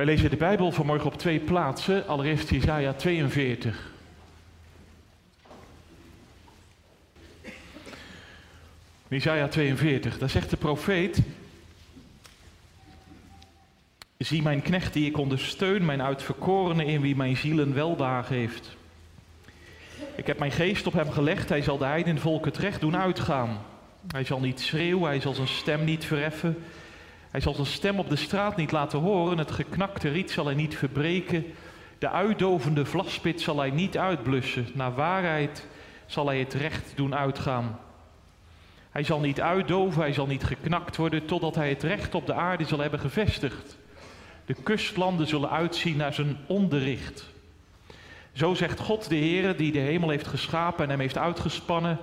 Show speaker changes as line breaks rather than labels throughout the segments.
Wij lezen de Bijbel vanmorgen op twee plaatsen. Allereerst Jesaja 42. Jesaja 42, daar zegt de profeet... Zie mijn knecht die ik ondersteun, mijn uitverkorene in wie mijn ziel een weldagen heeft. Ik heb mijn geest op hem gelegd, hij zal de heidenvolk het recht doen uitgaan. Hij zal niet schreeuwen, hij zal zijn stem niet verheffen. Hij zal zijn stem op de straat niet laten horen, het geknakte riet zal hij niet verbreken. De uitdovende vlaspit zal hij niet uitblussen. Naar waarheid zal hij het recht doen uitgaan. Hij zal niet uitdoven, hij zal niet geknakt worden, totdat hij het recht op de aarde zal hebben gevestigd. De kustlanden zullen uitzien naar zijn onderricht. Zo zegt God de Heer, die de hemel heeft geschapen en hem heeft uitgespannen,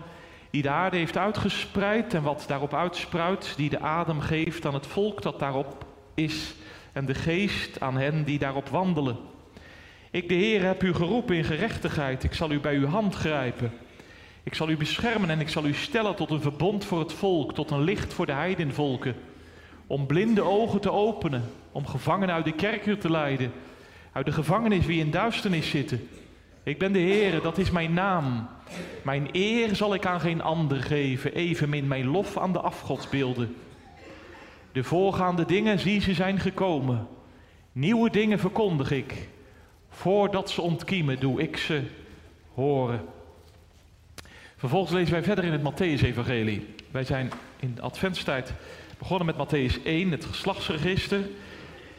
die de aarde heeft uitgespreid en wat daarop uitspruit, die de adem geeft aan het volk dat daarop is en de geest aan hen die daarop wandelen. Ik, de Heer, heb u geroepen in gerechtigheid, ik zal u bij uw hand grijpen. Ik zal u beschermen en ik zal u stellen tot een verbond voor het volk, tot een licht voor de heidenvolken. Om blinde ogen te openen, om gevangenen uit de kerker te leiden, uit de gevangenis wie in duisternis zitten. Ik ben de Heer, dat is mijn naam. Mijn eer zal ik aan geen ander geven, evenmin mijn lof aan de afgodsbeelden. De voorgaande dingen, zie ze zijn gekomen. Nieuwe dingen verkondig ik. Voordat ze ontkiemen, doe ik ze horen. Vervolgens lezen wij verder in het Matthäus-evangelie. Wij zijn in de adventstijd begonnen met Matthäus 1, het geslachtsregister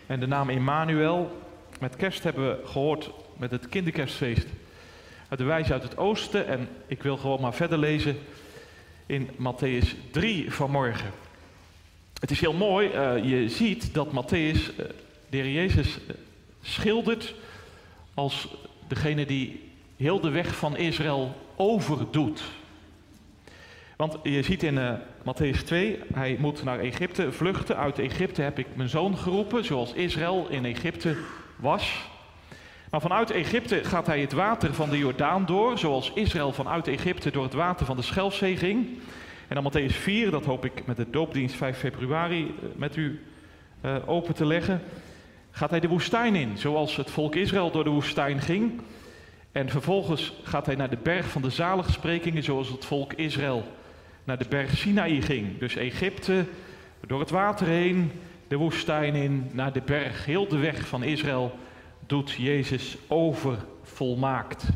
en de naam Emmanuel. Met kerst hebben we gehoord met het kinderkerstfeest uit de wijze uit het oosten. En ik wil gewoon maar verder lezen in Matthäus 3 vanmorgen. Het is heel mooi, uh, je ziet dat Matthäus uh, de heer Jezus uh, schildert als degene die heel de weg van Israël overdoet. Want je ziet in uh, Matthäus 2, hij moet naar Egypte vluchten. Uit Egypte heb ik mijn zoon geroepen, zoals Israël in Egypte was. Maar vanuit Egypte gaat hij het water van de Jordaan door, zoals Israël vanuit Egypte door het water van de Schelfzee ging. En dan Matthäus 4, dat hoop ik met de doopdienst 5 februari met u uh, open te leggen, gaat hij de woestijn in, zoals het volk Israël door de woestijn ging. En vervolgens gaat hij naar de berg van de zaligsprekingen, zoals het volk Israël naar de berg Sinaï ging. Dus Egypte, door het water heen, de woestijn in, naar de berg. Heel de weg van Israël doet Jezus over volmaakt.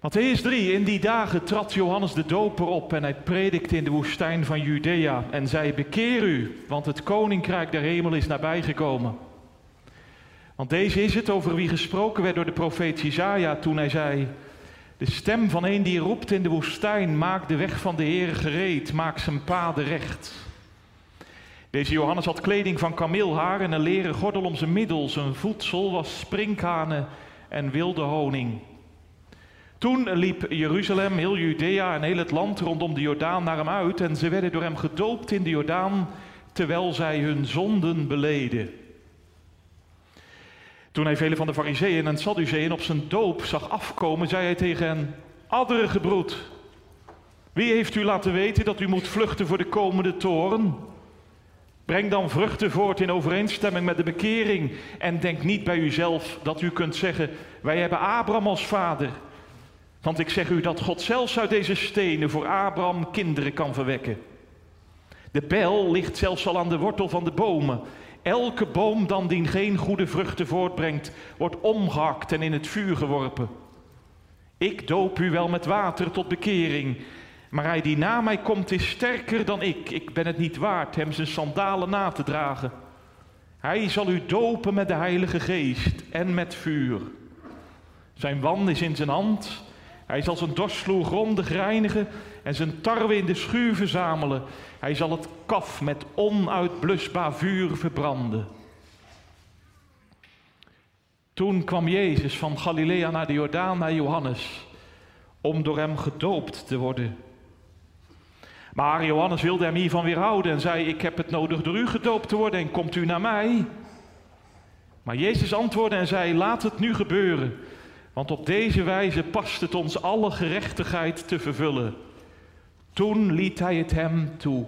Matthäus 3, in die dagen trad Johannes de Doper op en hij predikte in de woestijn van Judea en zei, bekeer u, want het koninkrijk der hemel is nabijgekomen. Want deze is het over wie gesproken werd door de profeet Jezaja toen hij zei, de stem van een die roept in de woestijn, maak de weg van de Heer gereed, maak zijn paden recht. Deze Johannes had kleding van kameelhaar en een leren gordel om zijn middel. Zijn voedsel was sprinkhanen en wilde honing. Toen liep Jeruzalem, heel Judea en heel het land rondom de Jordaan naar hem uit en ze werden door hem gedoopt in de Jordaan terwijl zij hun zonden beleden. Toen hij vele van de fariseeën en sadduceeën op zijn doop zag afkomen, zei hij tegen hen, adderige broed, wie heeft u laten weten dat u moet vluchten voor de komende toren? Breng dan vruchten voort in overeenstemming met de bekering en denk niet bij uzelf dat u kunt zeggen, wij hebben Abraham als vader. Want ik zeg u dat God zelfs uit deze stenen voor Abraham kinderen kan verwekken. De bijl ligt zelfs al aan de wortel van de bomen. Elke boom dan die geen goede vruchten voortbrengt, wordt omgehakt en in het vuur geworpen. Ik doop u wel met water tot bekering, maar hij die na mij komt is sterker dan ik. Ik ben het niet waard hem zijn sandalen na te dragen. Hij zal u dopen met de Heilige Geest en met vuur. Zijn wand is in zijn hand. Hij zal zijn dorstvloer grondig reinigen en zijn tarwe in de schuur verzamelen. Hij zal het kaf met onuitblusbaar vuur verbranden. Toen kwam Jezus van Galilea naar de Jordaan naar Johannes om door hem gedoopt te worden. Maar Johannes wilde hem hiervan weerhouden en zei: Ik heb het nodig door u gedoopt te worden en komt u naar mij? Maar Jezus antwoordde en zei: Laat het nu gebeuren, want op deze wijze past het ons alle gerechtigheid te vervullen. Toen liet hij het hem toe.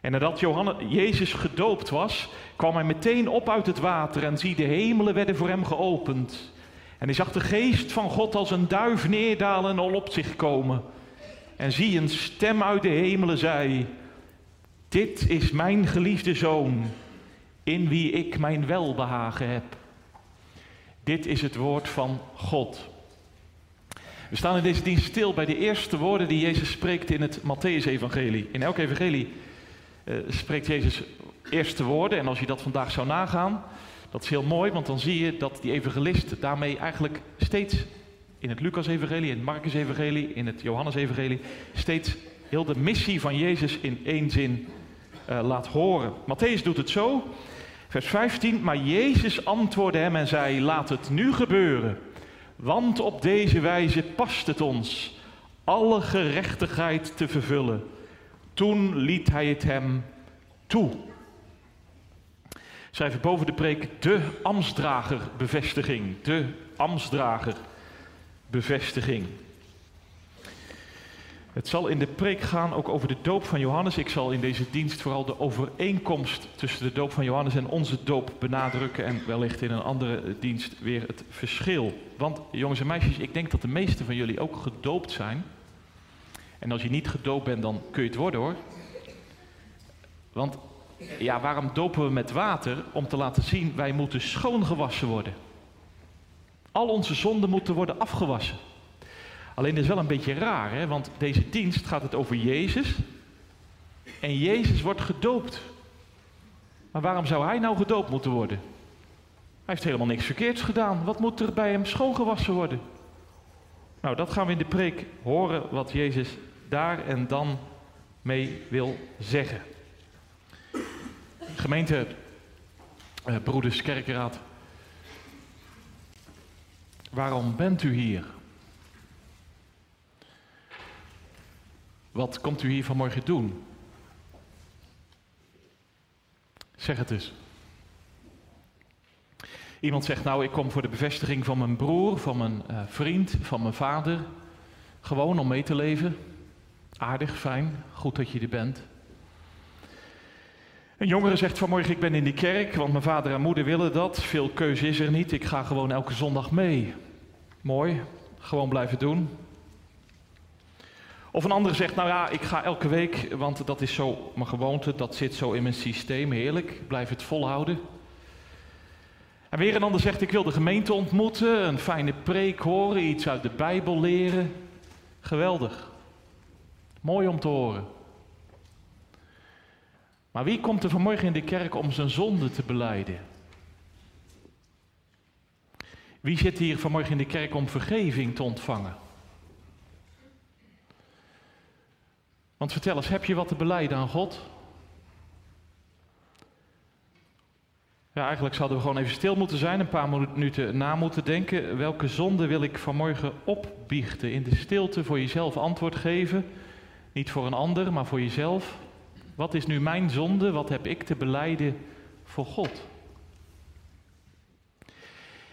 En nadat Johannes, Jezus gedoopt was, kwam hij meteen op uit het water en zie de hemelen werden voor hem geopend. En hij zag de geest van God als een duif neerdalen en al op zich komen. En zie een stem uit de hemelen zei, dit is mijn geliefde zoon, in wie ik mijn welbehagen heb. Dit is het woord van God. We staan in deze dienst stil bij de eerste woorden die Jezus spreekt in het Matthäus-evangelie. In elk evangelie uh, spreekt Jezus eerste woorden. En als je dat vandaag zou nagaan, dat is heel mooi, want dan zie je dat die evangelist daarmee eigenlijk steeds in het Lucas-evangelie, in het Marcus-evangelie, in het Johannes-evangelie, steeds heel de missie van Jezus in één zin uh, laat horen. Matthäus doet het zo, vers 15, maar Jezus antwoordde hem en zei, laat het nu gebeuren, want op deze wijze past het ons alle gerechtigheid te vervullen. Toen liet hij het hem toe. Schrijven boven de preek de Amsdrager bevestiging. De Amsdrager bevestiging. Het zal in de preek gaan ook over de doop van Johannes. Ik zal in deze dienst vooral de overeenkomst tussen de doop van Johannes en onze doop benadrukken. En wellicht in een andere dienst weer het verschil. Want jongens en meisjes, ik denk dat de meesten van jullie ook gedoopt zijn. En als je niet gedoopt bent, dan kun je het worden hoor. Want ja, waarom dopen we met water? Om te laten zien, wij moeten schoongewassen worden. Al onze zonden moeten worden afgewassen. Alleen dat is wel een beetje raar, hè? want deze dienst gaat het over Jezus. En Jezus wordt gedoopt. Maar waarom zou hij nou gedoopt moeten worden? Hij heeft helemaal niks verkeerds gedaan. Wat moet er bij hem schoongewassen worden? Nou, dat gaan we in de preek horen wat Jezus daar en dan mee wil zeggen. Gemeente, eh, broeders, kerkenraad. Waarom bent u hier? Wat komt u hier vanmorgen doen? Zeg het eens. Iemand zegt nou, ik kom voor de bevestiging van mijn broer, van mijn uh, vriend, van mijn vader. Gewoon om mee te leven. Aardig, fijn, goed dat je er bent. Een jongere zegt vanmorgen, ik ben in die kerk, want mijn vader en moeder willen dat. Veel keuze is er niet, ik ga gewoon elke zondag mee. Mooi, gewoon blijven doen. Of een andere zegt, nou ja, ik ga elke week, want dat is zo mijn gewoonte, dat zit zo in mijn systeem, heerlijk, ik blijf het volhouden. En weer een ander zegt, ik wil de gemeente ontmoeten, een fijne preek horen, iets uit de Bijbel leren. Geweldig. Mooi om te horen. Maar wie komt er vanmorgen in de kerk om zijn zonde te beleiden? Wie zit hier vanmorgen in de kerk om vergeving te ontvangen? Want vertel eens, heb je wat te beleiden aan God? Ja, eigenlijk zouden we gewoon even stil moeten zijn, een paar minuten na moeten denken. Welke zonde wil ik vanmorgen opbiechten? In de stilte voor jezelf antwoord geven. Niet voor een ander, maar voor jezelf. Wat is nu mijn zonde? Wat heb ik te beleiden voor God?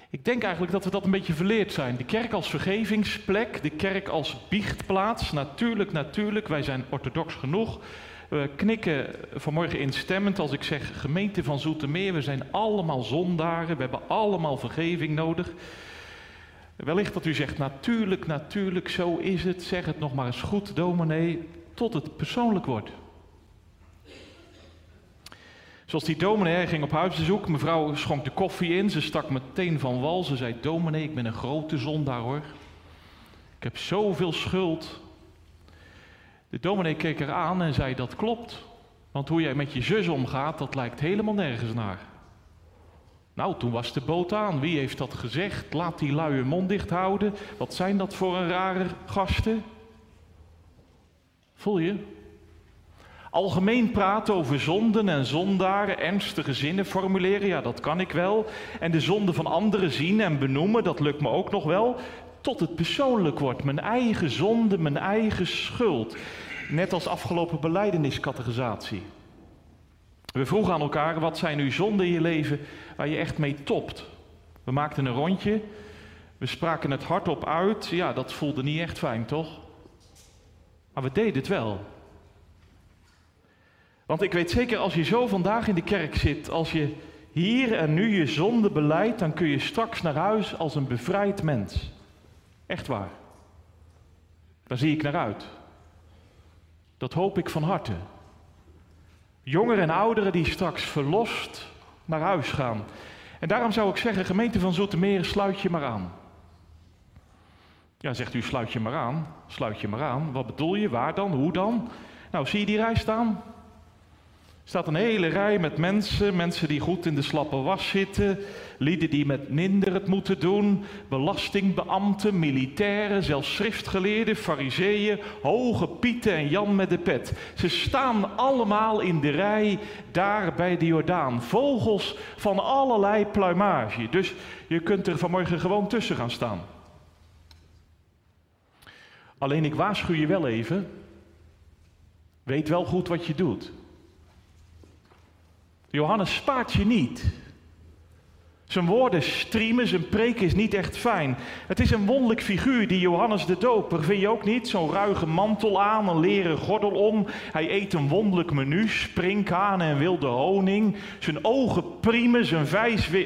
Ik denk eigenlijk dat we dat een beetje verleerd zijn. De kerk als vergevingsplek, de kerk als biechtplaats. Natuurlijk, natuurlijk, wij zijn orthodox genoeg. We knikken vanmorgen instemmend als ik zeg gemeente van Zoetermeer. We zijn allemaal zondaren, we hebben allemaal vergeving nodig. Wellicht dat u zegt, natuurlijk, natuurlijk, zo is het. Zeg het nog maar eens goed, dominee, tot het persoonlijk wordt. Zoals die dominee, ging op huisbezoek. Mevrouw schonk de koffie in. Ze stak meteen van wal. Ze zei: Dominee, ik ben een grote zondaar hoor. Ik heb zoveel schuld. De dominee keek haar aan en zei: Dat klopt. Want hoe jij met je zus omgaat, dat lijkt helemaal nergens naar. Nou, toen was de boot aan. Wie heeft dat gezegd? Laat die lui hun mond dicht houden. Wat zijn dat voor een rare gasten? Voel je? Algemeen praten over zonden en zondaren, ernstige zinnen formuleren, ja dat kan ik wel. En de zonde van anderen zien en benoemen, dat lukt me ook nog wel. Tot het persoonlijk wordt, mijn eigen zonde, mijn eigen schuld. Net als afgelopen beleideniscategorisatie. We vroegen aan elkaar, wat zijn nu zonden in je leven waar je echt mee topt? We maakten een rondje, we spraken het hardop uit. Ja, dat voelde niet echt fijn, toch? Maar we deden het wel. Want ik weet zeker, als je zo vandaag in de kerk zit, als je hier en nu je zonde beleidt, dan kun je straks naar huis als een bevrijd mens. Echt waar. Daar zie ik naar uit. Dat hoop ik van harte. Jongeren en ouderen die straks verlost naar huis gaan. En daarom zou ik zeggen, gemeente van Zoetermeer, sluit je maar aan. Ja, zegt u, sluit je maar aan. Sluit je maar aan. Wat bedoel je? Waar dan? Hoe dan? Nou, zie je die rij staan? Staat een hele rij met mensen, mensen die goed in de slappe was zitten, lieden die met minder het moeten doen, belastingbeambten, militairen, zelfs schriftgeleerden, fariseeën, hoge pieten en Jan met de pet. Ze staan allemaal in de rij daar bij de Jordaan. Vogels van allerlei pluimage. Dus je kunt er vanmorgen gewoon tussen gaan staan. Alleen ik waarschuw je wel even. Weet wel goed wat je doet. Johannes spaart je niet. Zijn woorden streamen, zijn preek is niet echt fijn. Het is een wonderlijk figuur, die Johannes de Doper. Vind je ook niet? Zo'n ruige mantel aan, een leren gordel om. Hij eet een wonderlijk menu, sprinkhanen en wilde honing. Zijn ogen priemen, zijn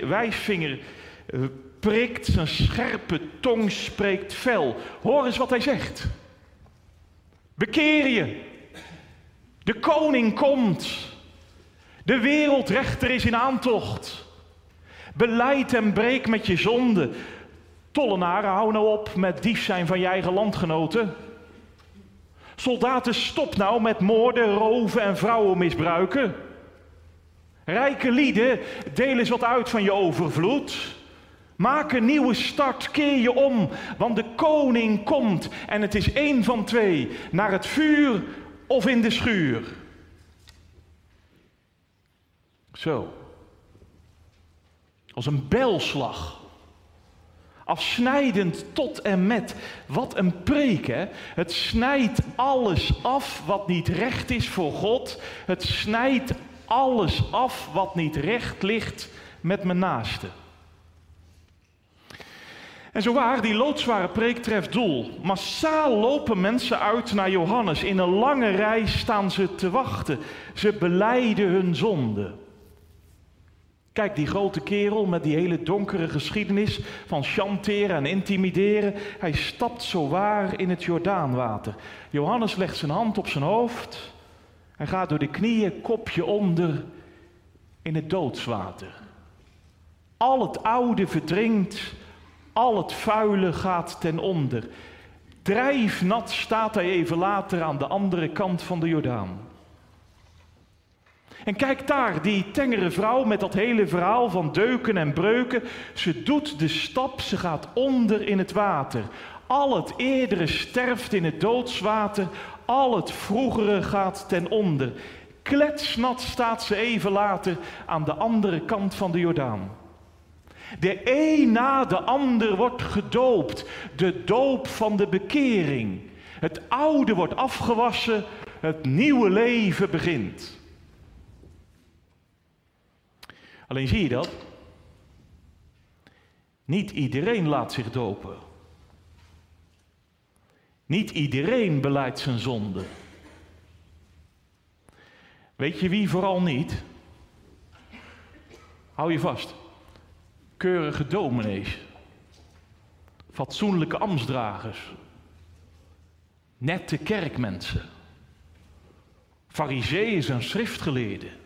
wijsvinger eh, prikt, zijn scherpe tong spreekt fel. Hoor eens wat hij zegt. Bekeer je. De koning komt. De wereldrechter is in aantocht. Beleid en breek met je zonde. Tollenaren, hou nou op met dief zijn van je eigen landgenoten. Soldaten, stop nou met moorden, roven en vrouwen misbruiken. Rijke lieden, deel eens wat uit van je overvloed. Maak een nieuwe start, keer je om, want de koning komt en het is één van twee, naar het vuur of in de schuur. Zo. Als een belslag. Afsnijdend tot en met. Wat een preek, hè? Het snijdt alles af wat niet recht is voor God. Het snijdt alles af wat niet recht ligt met mijn naaste. En zo waar, die loodzware preek treft doel. Massaal lopen mensen uit naar Johannes. In een lange rij staan ze te wachten. Ze beleiden hun zonde. Kijk, die grote kerel met die hele donkere geschiedenis van chanteren en intimideren. Hij stapt zo waar in het Jordaanwater. Johannes legt zijn hand op zijn hoofd. Hij gaat door de knieën, kopje onder, in het doodswater. Al het oude verdrinkt, al het vuile gaat ten onder. Drijfnat staat hij even later aan de andere kant van de Jordaan. En kijk daar, die tengere vrouw met dat hele verhaal van deuken en breuken. Ze doet de stap, ze gaat onder in het water. Al het eerdere sterft in het doodswater, al het vroegere gaat ten onder. Kletsnat staat ze even later aan de andere kant van de Jordaan. De een na de ander wordt gedoopt, de doop van de bekering. Het oude wordt afgewassen, het nieuwe leven begint. Alleen zie je dat? Niet iedereen laat zich dopen. Niet iedereen beleidt zijn zonde. Weet je wie vooral niet? Hou je vast. Keurige dominees. Fatsoenlijke ambtsdragers. Nette kerkmensen. Fariseeën en schriftgeleerden.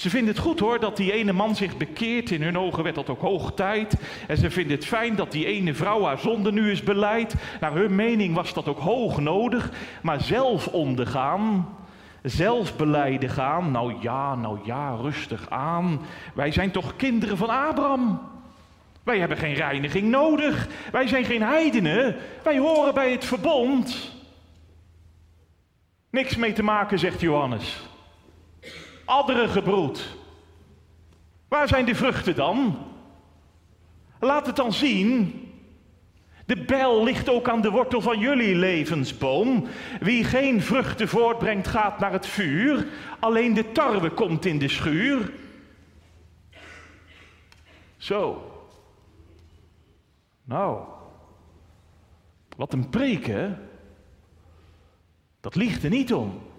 Ze vinden het goed hoor dat die ene man zich bekeert. In hun ogen werd dat ook hoog tijd. En ze vinden het fijn dat die ene vrouw haar zonde nu is beleid. Naar hun mening was dat ook hoog nodig. Maar zelf ondergaan, zelf beleiden gaan. Nou ja, nou ja, rustig aan. Wij zijn toch kinderen van Abraham. Wij hebben geen reiniging nodig. Wij zijn geen heidenen. Wij horen bij het verbond. Niks mee te maken, zegt Johannes adderen gebroed. Waar zijn de vruchten dan? Laat het dan zien. De bijl ligt ook aan de wortel van jullie levensboom. Wie geen vruchten voortbrengt, gaat naar het vuur. Alleen de tarwe komt in de schuur. Zo. Nou, wat een preek, hè? Dat ligt er niet om.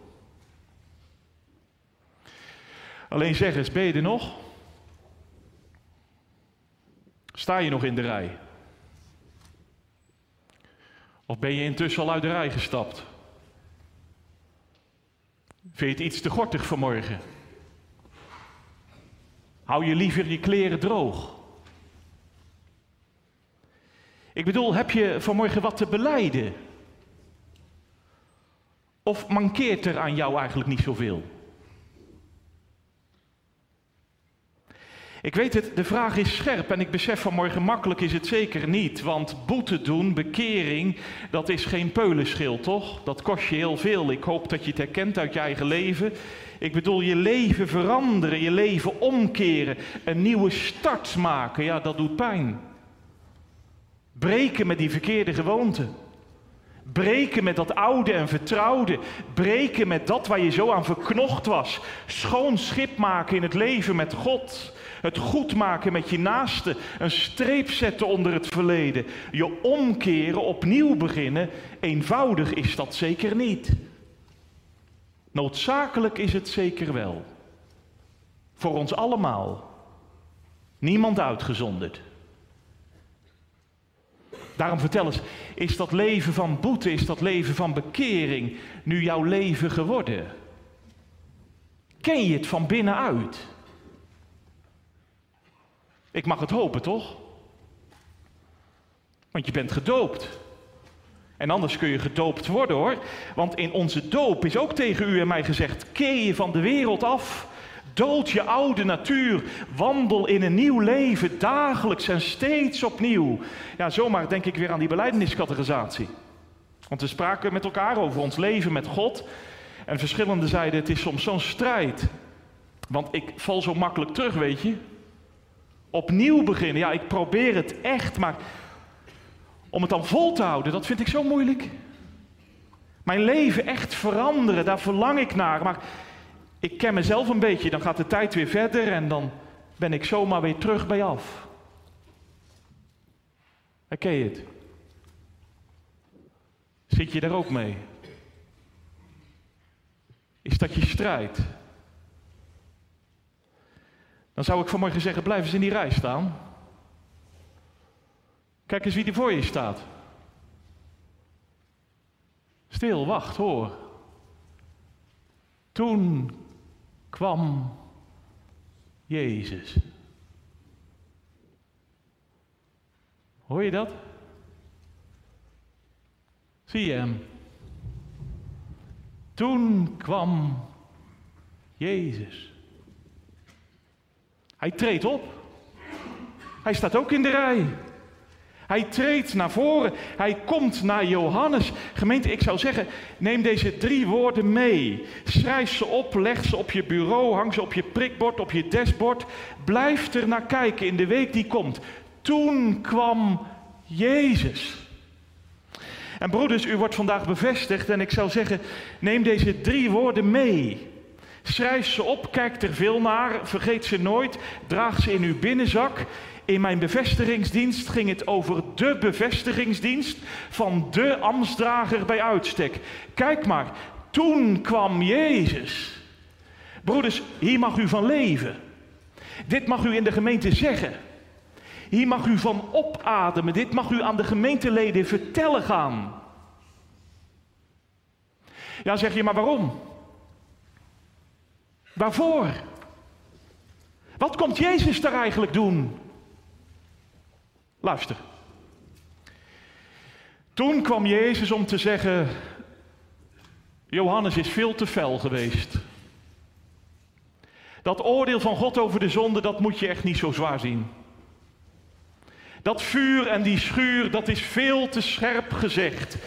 Alleen zeg eens, ben je er nog? Sta je nog in de rij? Of ben je intussen al uit de rij gestapt? Vind je het iets te gortig vanmorgen? Hou je liever je kleren droog? Ik bedoel, heb je vanmorgen wat te beleiden? Of mankeert er aan jou eigenlijk niet zoveel? Ik weet het, de vraag is scherp en ik besef vanmorgen makkelijk is het zeker niet. Want boete doen, bekering, dat is geen peulenschil, toch? Dat kost je heel veel. Ik hoop dat je het herkent uit je eigen leven. Ik bedoel, je leven veranderen, je leven omkeren, een nieuwe start maken, ja, dat doet pijn. Breken met die verkeerde gewoonten. Breken met dat oude en vertrouwde. Breken met dat waar je zo aan verknocht was. Schoon schip maken in het leven met God. Het goed maken met je naaste. Een streep zetten onder het verleden. Je omkeren, opnieuw beginnen. Eenvoudig is dat zeker niet. Noodzakelijk is het zeker wel. Voor ons allemaal. Niemand uitgezonderd. Daarom vertel eens, is dat leven van boete, is dat leven van bekering nu jouw leven geworden? Ken je het van binnenuit? Ik mag het hopen, toch? Want je bent gedoopt. En anders kun je gedoopt worden hoor. Want in onze doop is ook tegen u en mij gezegd: keer je van de wereld af. Dood je oude natuur. Wandel in een nieuw leven, dagelijks en steeds opnieuw. Ja, zomaar denk ik weer aan die beleideniscategorisatie. Want we spraken met elkaar over ons leven met God. En verschillende zeiden: het is soms zo'n strijd. Want ik val zo makkelijk terug, weet je. Opnieuw beginnen. Ja, ik probeer het echt, maar om het dan vol te houden, dat vind ik zo moeilijk. Mijn leven echt veranderen, daar verlang ik naar. Maar ik ken mezelf een beetje, dan gaat de tijd weer verder en dan ben ik zomaar weer terug bij af. Herken je het? Zit je daar ook mee? Is dat je strijd? Dan zou ik vanmorgen zeggen, blijf eens in die rij staan. Kijk eens wie er voor je staat. Stil, wacht, hoor. Toen kwam Jezus. Hoor je dat? Zie je hem? Toen kwam Jezus. Hij treedt op. Hij staat ook in de rij. Hij treedt naar voren. Hij komt naar Johannes. Gemeente, ik zou zeggen, neem deze drie woorden mee. Schrijf ze op, leg ze op je bureau, hang ze op je prikbord, op je dashboard. Blijf er naar kijken in de week die komt. Toen kwam Jezus. En broeders, u wordt vandaag bevestigd en ik zou zeggen, neem deze drie woorden mee. Schrijf ze op, kijk er veel naar, vergeet ze nooit, draag ze in uw binnenzak. In mijn bevestigingsdienst ging het over de bevestigingsdienst van de ambtsdrager bij uitstek. Kijk maar, toen kwam Jezus. Broeders, hier mag u van leven. Dit mag u in de gemeente zeggen. Hier mag u van opademen. Dit mag u aan de gemeenteleden vertellen gaan. Ja, zeg je, maar waarom? Waarvoor? Wat komt Jezus daar eigenlijk doen? Luister. Toen kwam Jezus om te zeggen: Johannes is veel te fel geweest. Dat oordeel van God over de zonde, dat moet je echt niet zo zwaar zien. Dat vuur en die schuur, dat is veel te scherp gezegd.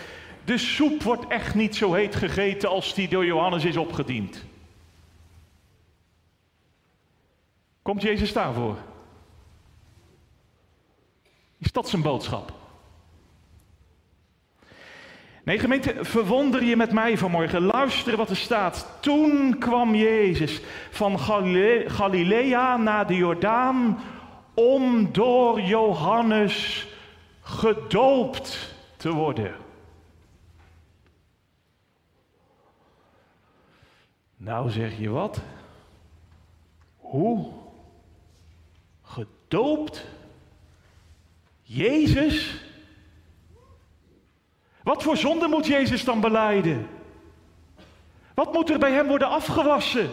De soep wordt echt niet zo heet gegeten als die door Johannes is opgediend. Komt Jezus daarvoor? Is dat zijn boodschap? Nee, gemeente, verwonder je met mij vanmorgen. Luister wat er staat. Toen kwam Jezus van Galilea naar de Jordaan om door Johannes gedoopt te worden. Nou zeg je wat? Hoe? Gedoopt? Jezus? Wat voor zonde moet Jezus dan beleiden? Wat moet er bij hem worden afgewassen?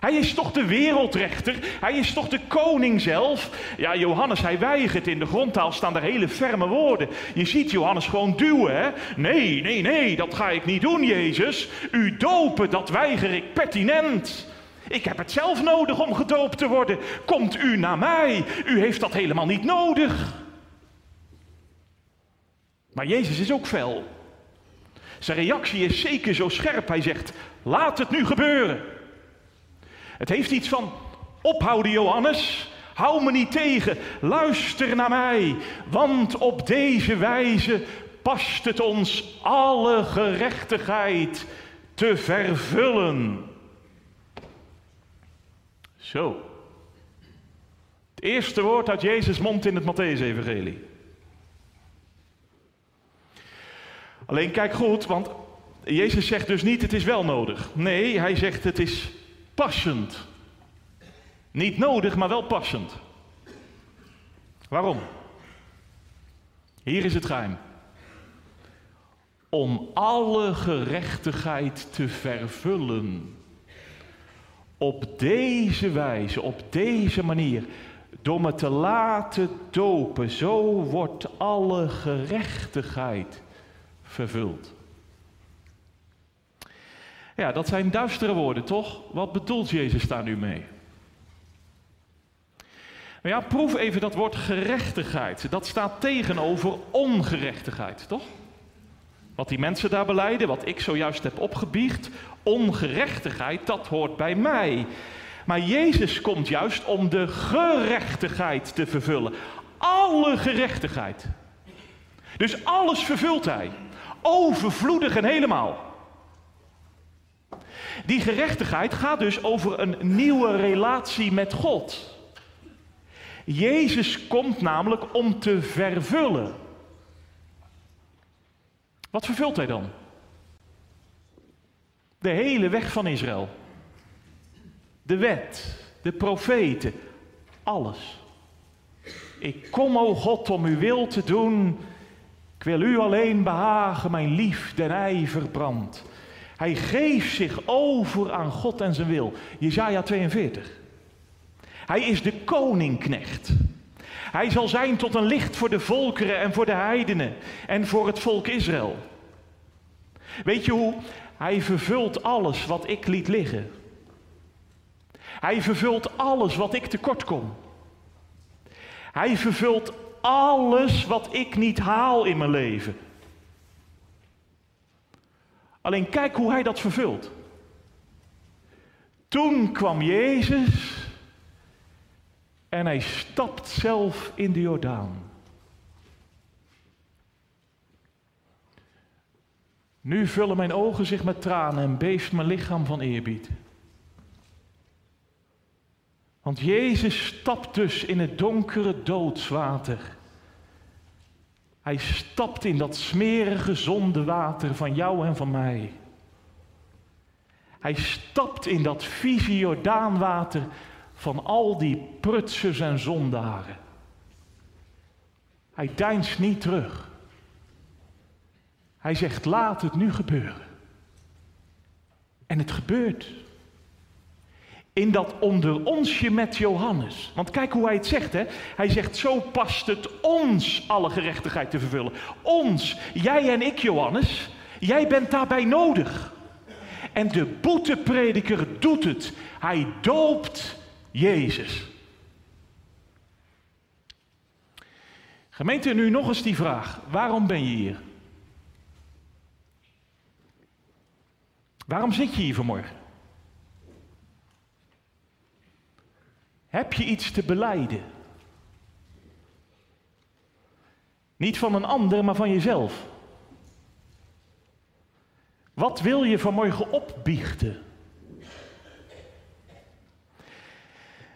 Hij is toch de wereldrechter? Hij is toch de koning zelf? Ja, Johannes, hij weigert. In de grondtaal staan er hele ferme woorden. Je ziet Johannes gewoon duwen, hè? Nee, nee, nee, dat ga ik niet doen, Jezus. U dopen, dat weiger ik pertinent. Ik heb het zelf nodig om gedoopt te worden. Komt u naar mij? U heeft dat helemaal niet nodig. Maar Jezus is ook fel. Zijn reactie is zeker zo scherp. Hij zegt: Laat het nu gebeuren. Het heeft iets van: Ophouden, Johannes. Hou me niet tegen. Luister naar mij. Want op deze wijze past het ons alle gerechtigheid te vervullen. Zo. Het eerste woord uit Jezus' mond in het Matthäus-evangelie. Alleen kijk goed, want Jezus zegt dus niet het is wel nodig. Nee, hij zegt het is passend. Niet nodig, maar wel passend. Waarom? Hier is het geheim. Om alle gerechtigheid te vervullen. Op deze wijze, op deze manier, door me te laten dopen, zo wordt alle gerechtigheid vervuld. Ja, dat zijn duistere woorden, toch? Wat bedoelt Jezus daar nu mee? Maar ja, proef even dat woord gerechtigheid. Dat staat tegenover ongerechtigheid, toch? Wat die mensen daar beleiden, wat ik zojuist heb opgebiecht, ongerechtigheid, dat hoort bij mij. Maar Jezus komt juist om de gerechtigheid te vervullen. Alle gerechtigheid. Dus alles vervult hij. Overvloedig en helemaal. Die gerechtigheid gaat dus over een nieuwe relatie met God. Jezus komt namelijk om te vervullen. Wat vervult hij dan? De hele weg van Israël. De wet, de profeten, alles. Ik kom, o God, om uw wil te doen. Ik wil u alleen behagen, mijn lief den ijver brandt. Hij geeft zich over aan God en zijn wil. Jezaja 42. Hij is de koningknecht. Hij zal zijn tot een licht voor de volkeren en voor de heidenen en voor het volk Israël. Weet je hoe? Hij vervult alles wat ik liet liggen. Hij vervult alles wat ik tekort kom. Hij vervult alles wat ik niet haal in mijn leven. Alleen kijk hoe hij dat vervult. Toen kwam Jezus en hij stapt zelf in de Jordaan. Nu vullen mijn ogen zich met tranen en beeft mijn lichaam van eerbied. Want Jezus stapt dus in het donkere doodswater. Hij stapt in dat smerige zonde water van jou en van mij. Hij stapt in dat vieze Jordaanwater van al die prutsers en zondaren. Hij deinst niet terug. Hij zegt, laat het nu gebeuren. En het gebeurt. In dat onder onsje met Johannes. Want kijk hoe hij het zegt, hè. Hij zegt, zo past het ons alle gerechtigheid te vervullen. Ons, jij en ik, Johannes. Jij bent daarbij nodig. En de boeteprediker doet het. Hij doopt Jezus. Gemeente, nu nog eens die vraag. Waarom ben je hier? Waarom zit je hier vanmorgen? Heb je iets te beleiden? Niet van een ander, maar van jezelf. Wat wil je vanmorgen opbiechten?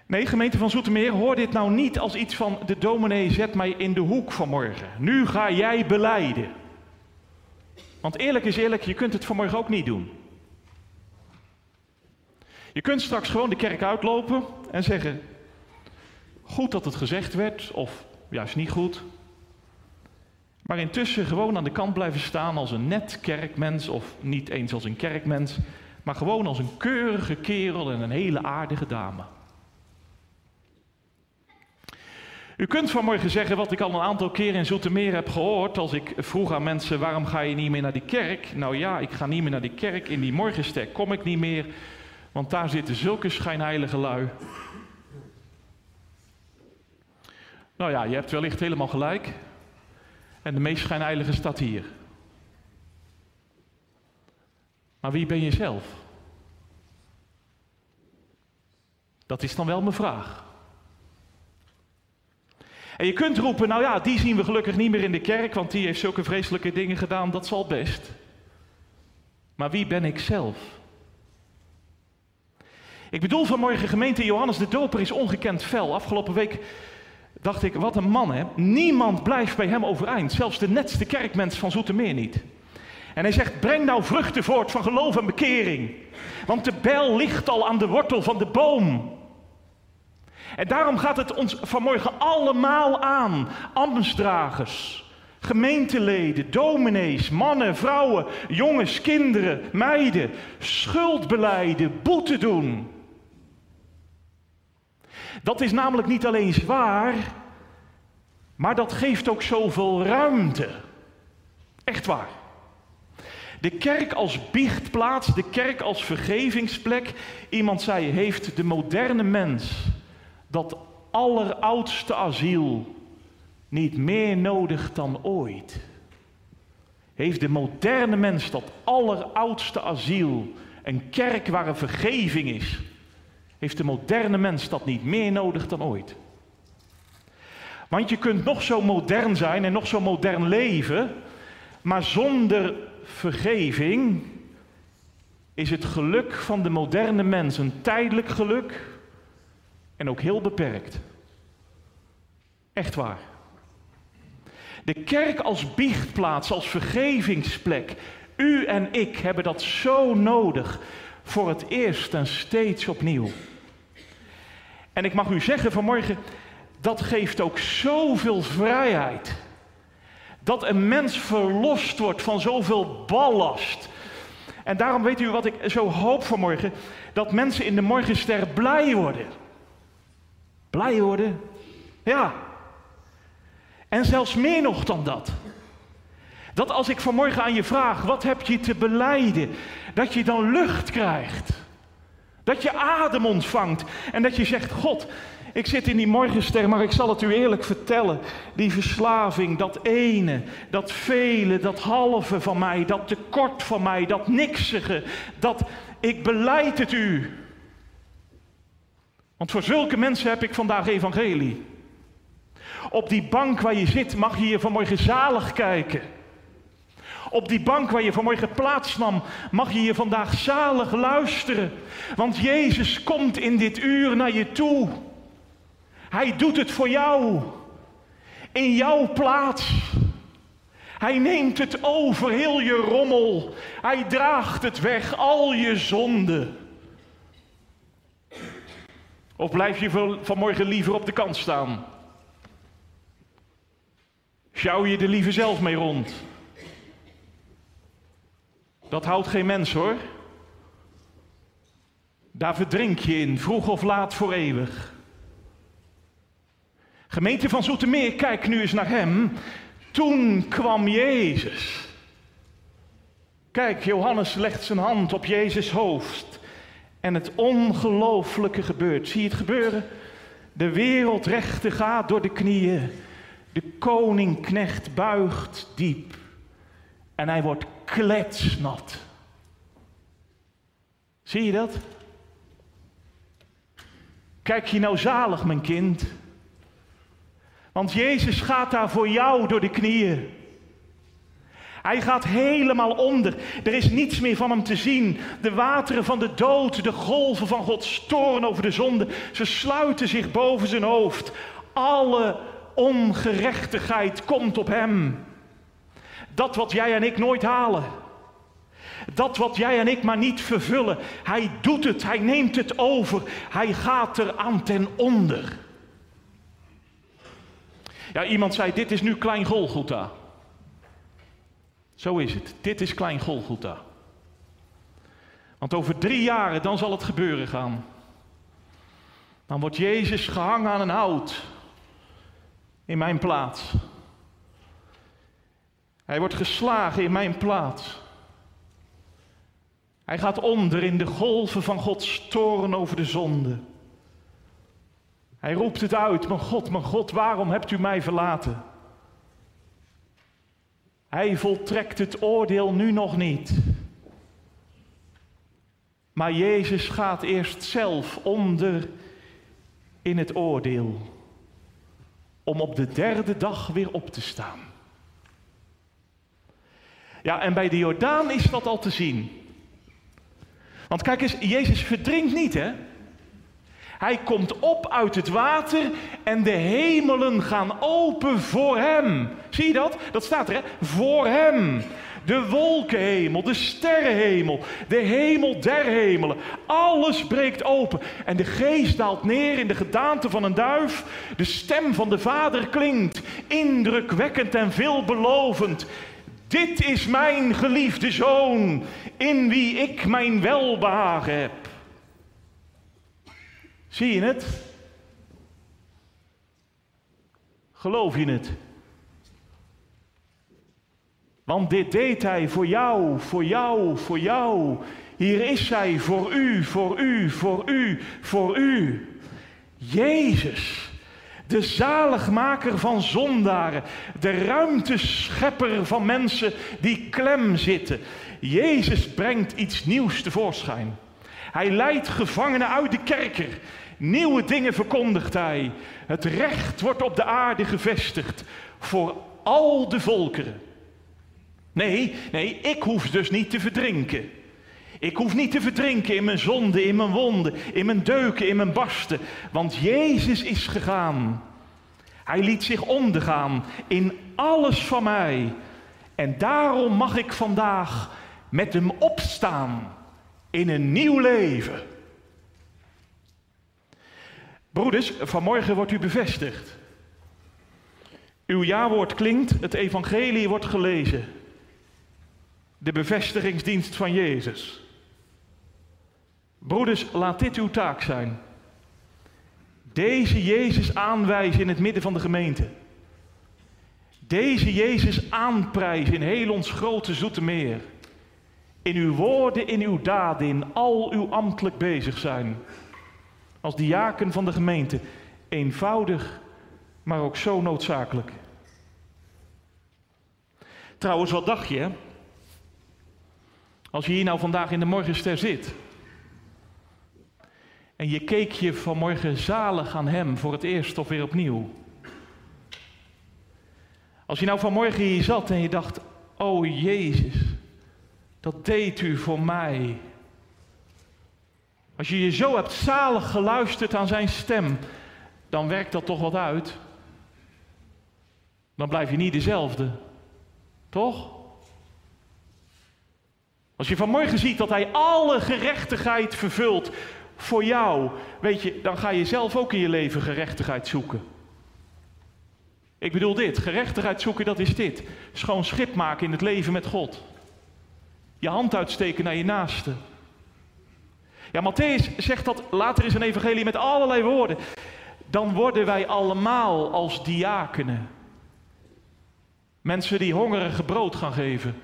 Nee, gemeente van Zoetermeer, hoor dit nou niet als iets van de dominee zet mij in de hoek vanmorgen. Nu ga jij beleiden. Want eerlijk is eerlijk, je kunt het vanmorgen ook niet doen. Je kunt straks gewoon de kerk uitlopen en zeggen: Goed dat het gezegd werd, of juist niet goed. Maar intussen gewoon aan de kant blijven staan als een net kerkmens, of niet eens als een kerkmens, maar gewoon als een keurige kerel en een hele aardige dame. U kunt vanmorgen zeggen wat ik al een aantal keren in Zoetermeer heb gehoord. Als ik vroeg aan mensen waarom ga je niet meer naar die kerk? Nou ja, ik ga niet meer naar die kerk. In die morgenster kom ik niet meer. Want daar zitten zulke schijnheilige lui. Nou ja, je hebt wellicht helemaal gelijk. En de meest schijnheilige staat hier. Maar wie ben je zelf? Dat is dan wel mijn vraag. En je kunt roepen, nou ja, die zien we gelukkig niet meer in de kerk, want die heeft zulke vreselijke dingen gedaan, dat zal best. Maar wie ben ik zelf? Ik bedoel vanmorgen, gemeente Johannes de Doper is ongekend fel. Afgelopen week dacht ik, wat een man hè. Niemand blijft bij hem overeind, zelfs de netste kerkmens van Zoetermeer niet. En hij zegt, breng nou vruchten voort van geloof en bekering. Want de bijl ligt al aan de wortel van de boom. En daarom gaat het ons vanmorgen allemaal aan. Ambtsdragers, gemeenteleden, dominees, mannen, vrouwen, jongens, kinderen, meiden. Schuldbeleiden, boete doen. Dat is namelijk niet alleen zwaar, maar dat geeft ook zoveel ruimte. Echt waar. De kerk als biechtplaats, de kerk als vergevingsplek. Iemand zei, heeft de moderne mens dat alleroudste asiel niet meer nodig dan ooit? Heeft de moderne mens dat alleroudste asiel, een kerk waar een vergeving is, heeft de moderne mens dat niet meer nodig dan ooit? Want je kunt nog zo modern zijn en nog zo modern leven, maar zonder vergeving is het geluk van de moderne mens een tijdelijk geluk en ook heel beperkt. Echt waar. De kerk als biechtplaats, als vergevingsplek. U en ik hebben dat zo nodig voor het eerst en steeds opnieuw. En ik mag u zeggen vanmorgen, dat geeft ook zoveel vrijheid. Dat een mens verlost wordt van zoveel ballast. En daarom weet u wat ik zo hoop vanmorgen? Dat mensen in de morgenster blij worden. Blij worden? Ja. En zelfs meer nog dan dat. Dat als ik vanmorgen aan je vraag, wat heb je te beleiden? Dat je dan lucht krijgt. Dat je adem ontvangt. En dat je zegt, God, ik zit in die morgenster, maar ik zal het u eerlijk vertellen. Die verslaving, dat ene, dat vele, dat halve van mij, dat tekort van mij, dat niksige, dat ik beleid het u. Want voor zulke mensen heb ik vandaag evangelie. Op die bank waar je zit mag je je vanmorgen zalig kijken. Op die bank waar je vanmorgen plaats nam, mag je je vandaag zalig luisteren. Want Jezus komt in dit uur naar je toe. Hij doet het voor jou. In jouw plaats. Hij neemt het over, heel je rommel. Hij draagt het weg, al je zonden. Of blijf je vanmorgen liever op de kant staan? Schouw je er liever zelf mee rond? Dat houdt geen mens hoor. Daar verdrink je in, vroeg of laat voor eeuwig. Gemeente van Zoetermeer, kijk nu eens naar hem. Toen kwam Jezus. Kijk, Johannes legt zijn hand op Jezus' hoofd. En het ongelooflijke gebeurt. Zie je het gebeuren? De wereldrechte gaat door de knieën. De koningknecht buigt diep. En hij wordt kletsnat. Zie je dat? Kijk je nou zalig, mijn kind? Want Jezus gaat daar voor jou door de knieën. Hij gaat helemaal onder. Er is niets meer van hem te zien. De wateren van de dood, de golven van Gods toorn over de zonde, ze sluiten zich boven zijn hoofd. Alle ongerechtigheid komt op hem. Dat wat jij en ik nooit halen. Dat wat jij en ik maar niet vervullen, hij doet het, hij neemt het over, hij gaat er aan ten onder. Ja, iemand zei, dit is nu Klein Golgotha. Zo is het, dit is Klein Golgotha. Want over drie jaren, dan zal het gebeuren gaan. Dan wordt Jezus gehangen aan een hout in mijn plaats. Hij wordt geslagen in mijn plaats. Hij gaat onder in de golven van Gods toren over de zonde. Hij roept het uit, mijn God, mijn God, waarom hebt u mij verlaten? Hij voltrekt het oordeel nu nog niet. Maar Jezus gaat eerst zelf onder in het oordeel, om op de derde dag weer op te staan. Ja, en bij de Jordaan is dat al te zien. Want kijk eens, Jezus verdrinkt niet, hè? Hij komt op uit het water en de hemelen gaan open voor hem. Zie je dat? Dat staat er, hè? Voor hem. De wolkenhemel, de sterrenhemel, de hemel der hemelen. Alles breekt open. En de geest daalt neer in de gedaante van een duif. De stem van de Vader klinkt, indrukwekkend en veelbelovend. Dit is mijn geliefde zoon, in wie ik mijn welbehagen heb. Zie je het? Geloof je het? Want dit deed hij voor jou, voor jou, voor jou. Hier is hij voor u, voor u, voor u, voor u. Jezus, de zaligmaker van zondaren, de ruimteschepper van mensen die klem zitten. Jezus brengt iets nieuws tevoorschijn. Hij leidt gevangenen uit de kerker. Nieuwe dingen verkondigt hij. Het recht wordt op de aarde gevestigd voor al de volkeren. Nee, nee, ik hoef dus niet te verdrinken. Ik hoef niet te verdrinken in mijn zonde, in mijn wonden, in mijn deuken, in mijn barsten. Want Jezus is gegaan. Hij liet zich ondergaan in alles van mij. En daarom mag ik vandaag met hem opstaan in een nieuw leven. Broeders, vanmorgen wordt u bevestigd. Uw jawoord klinkt, het evangelie wordt gelezen. De bevestigingsdienst van Jezus. Broeders, laat dit uw taak zijn. Deze Jezus aanwijzen in het midden van de gemeente. Deze Jezus aanprijzen in heel ons grote zoete meer. In uw woorden, in uw daden, in al uw ambtelijk bezig zijn. Als diaken van de gemeente. Eenvoudig, maar ook zo noodzakelijk. Trouwens, wat dacht je? Als je hier nou vandaag in de morgenster zit. En je keek je vanmorgen zalig aan Hem voor het eerst of weer opnieuw. Als je nou vanmorgen hier zat en je dacht, oh Jezus, dat deed u voor mij. Als je je zo hebt zalig geluisterd aan zijn stem, dan werkt dat toch wat uit. Dan blijf je niet dezelfde. Toch? Als je vanmorgen ziet dat hij alle gerechtigheid vervult voor jou, weet je, dan ga je zelf ook in je leven gerechtigheid zoeken. Ik bedoel dit, gerechtigheid zoeken, dat is dit. Schoon schip maken in het leven met God. Je hand uitsteken naar je naaste. Ja, Matthäus zegt dat later in zijn evangelie met allerlei woorden. Dan worden wij allemaal als diakenen. Mensen die hongerige brood gaan geven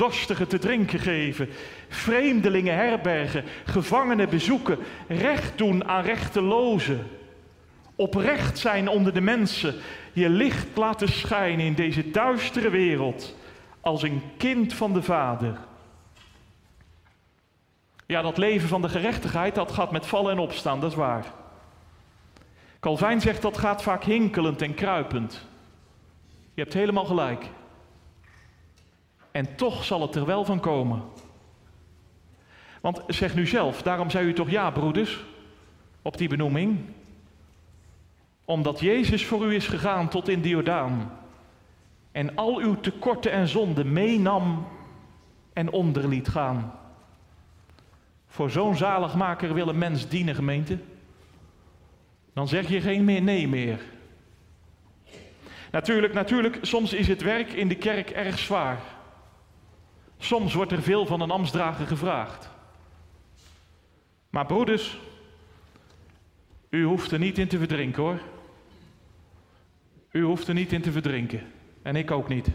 dorstigen te drinken geven, vreemdelingen herbergen, gevangenen bezoeken, recht doen aan rechtelozen, oprecht zijn onder de mensen, je licht laten schijnen in deze duistere wereld als een kind van de Vader. Ja, dat leven van de gerechtigheid, dat gaat met vallen en opstaan, dat is waar. Calvijn zegt dat gaat vaak hinkelend en kruipend. Je hebt helemaal gelijk. En toch zal het er wel van komen. Want zeg nu zelf, daarom zei u toch ja, broeders, op die benoeming? Omdat Jezus voor u is gegaan tot in de en al uw tekorten en zonden meenam en onder liet gaan. Voor zo'n zaligmaker wil een mens dienen, gemeente. Dan zeg je geen meer nee meer. Natuurlijk, natuurlijk, soms is het werk in de kerk erg zwaar. Soms wordt er veel van een ambtsdrager gevraagd. Maar broeders, u hoeft er niet in te verdrinken hoor. U hoeft er niet in te verdrinken. En ik ook niet.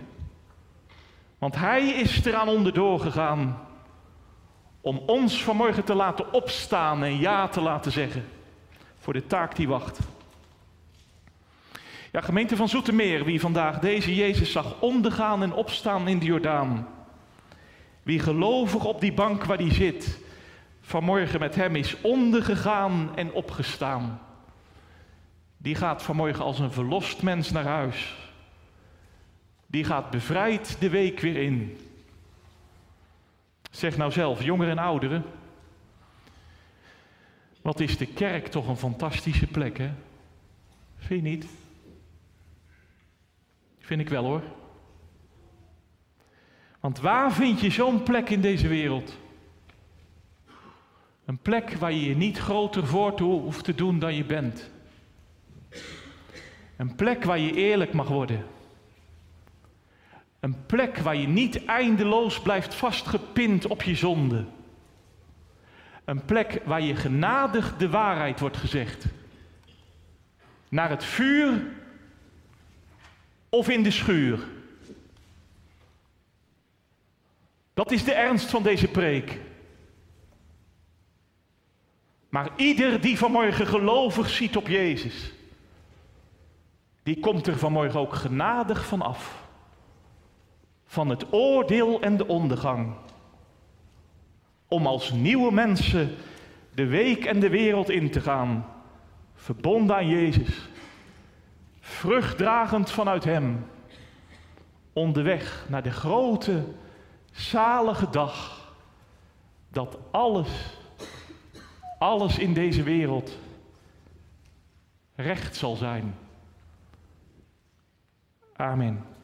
Want hij is eraan onderdoor gegaan om ons vanmorgen te laten opstaan en ja te laten zeggen voor de taak die wacht. Ja, gemeente van Zoetermeer, wie vandaag deze Jezus zag ondergaan en opstaan in de Jordaan. Wie gelovig op die bank waar hij zit, vanmorgen met hem is ondergegaan en opgestaan. Die gaat vanmorgen als een verlost mens naar huis. Die gaat bevrijd de week weer in. Zeg nou zelf, jongeren en ouderen. Wat is de kerk toch een fantastische plek, hè? Vind je niet? Vind ik wel hoor. Want waar vind je zo'n plek in deze wereld? Een plek waar je je niet groter voor hoeft te doen dan je bent. Een plek waar je eerlijk mag worden. Een plek waar je niet eindeloos blijft vastgepind op je zonde. Een plek waar je genadig de waarheid wordt gezegd. Naar het vuur of in de schuur. Dat is de ernst van deze preek. Maar ieder die vanmorgen gelovig ziet op Jezus, die komt er vanmorgen ook genadig van af. Van het oordeel en de ondergang. Om als nieuwe mensen de week en de wereld in te gaan, verbonden aan Jezus, vruchtdragend vanuit Hem, onderweg naar de grote, zalige dag dat alles, alles in deze wereld recht zal zijn. Amen.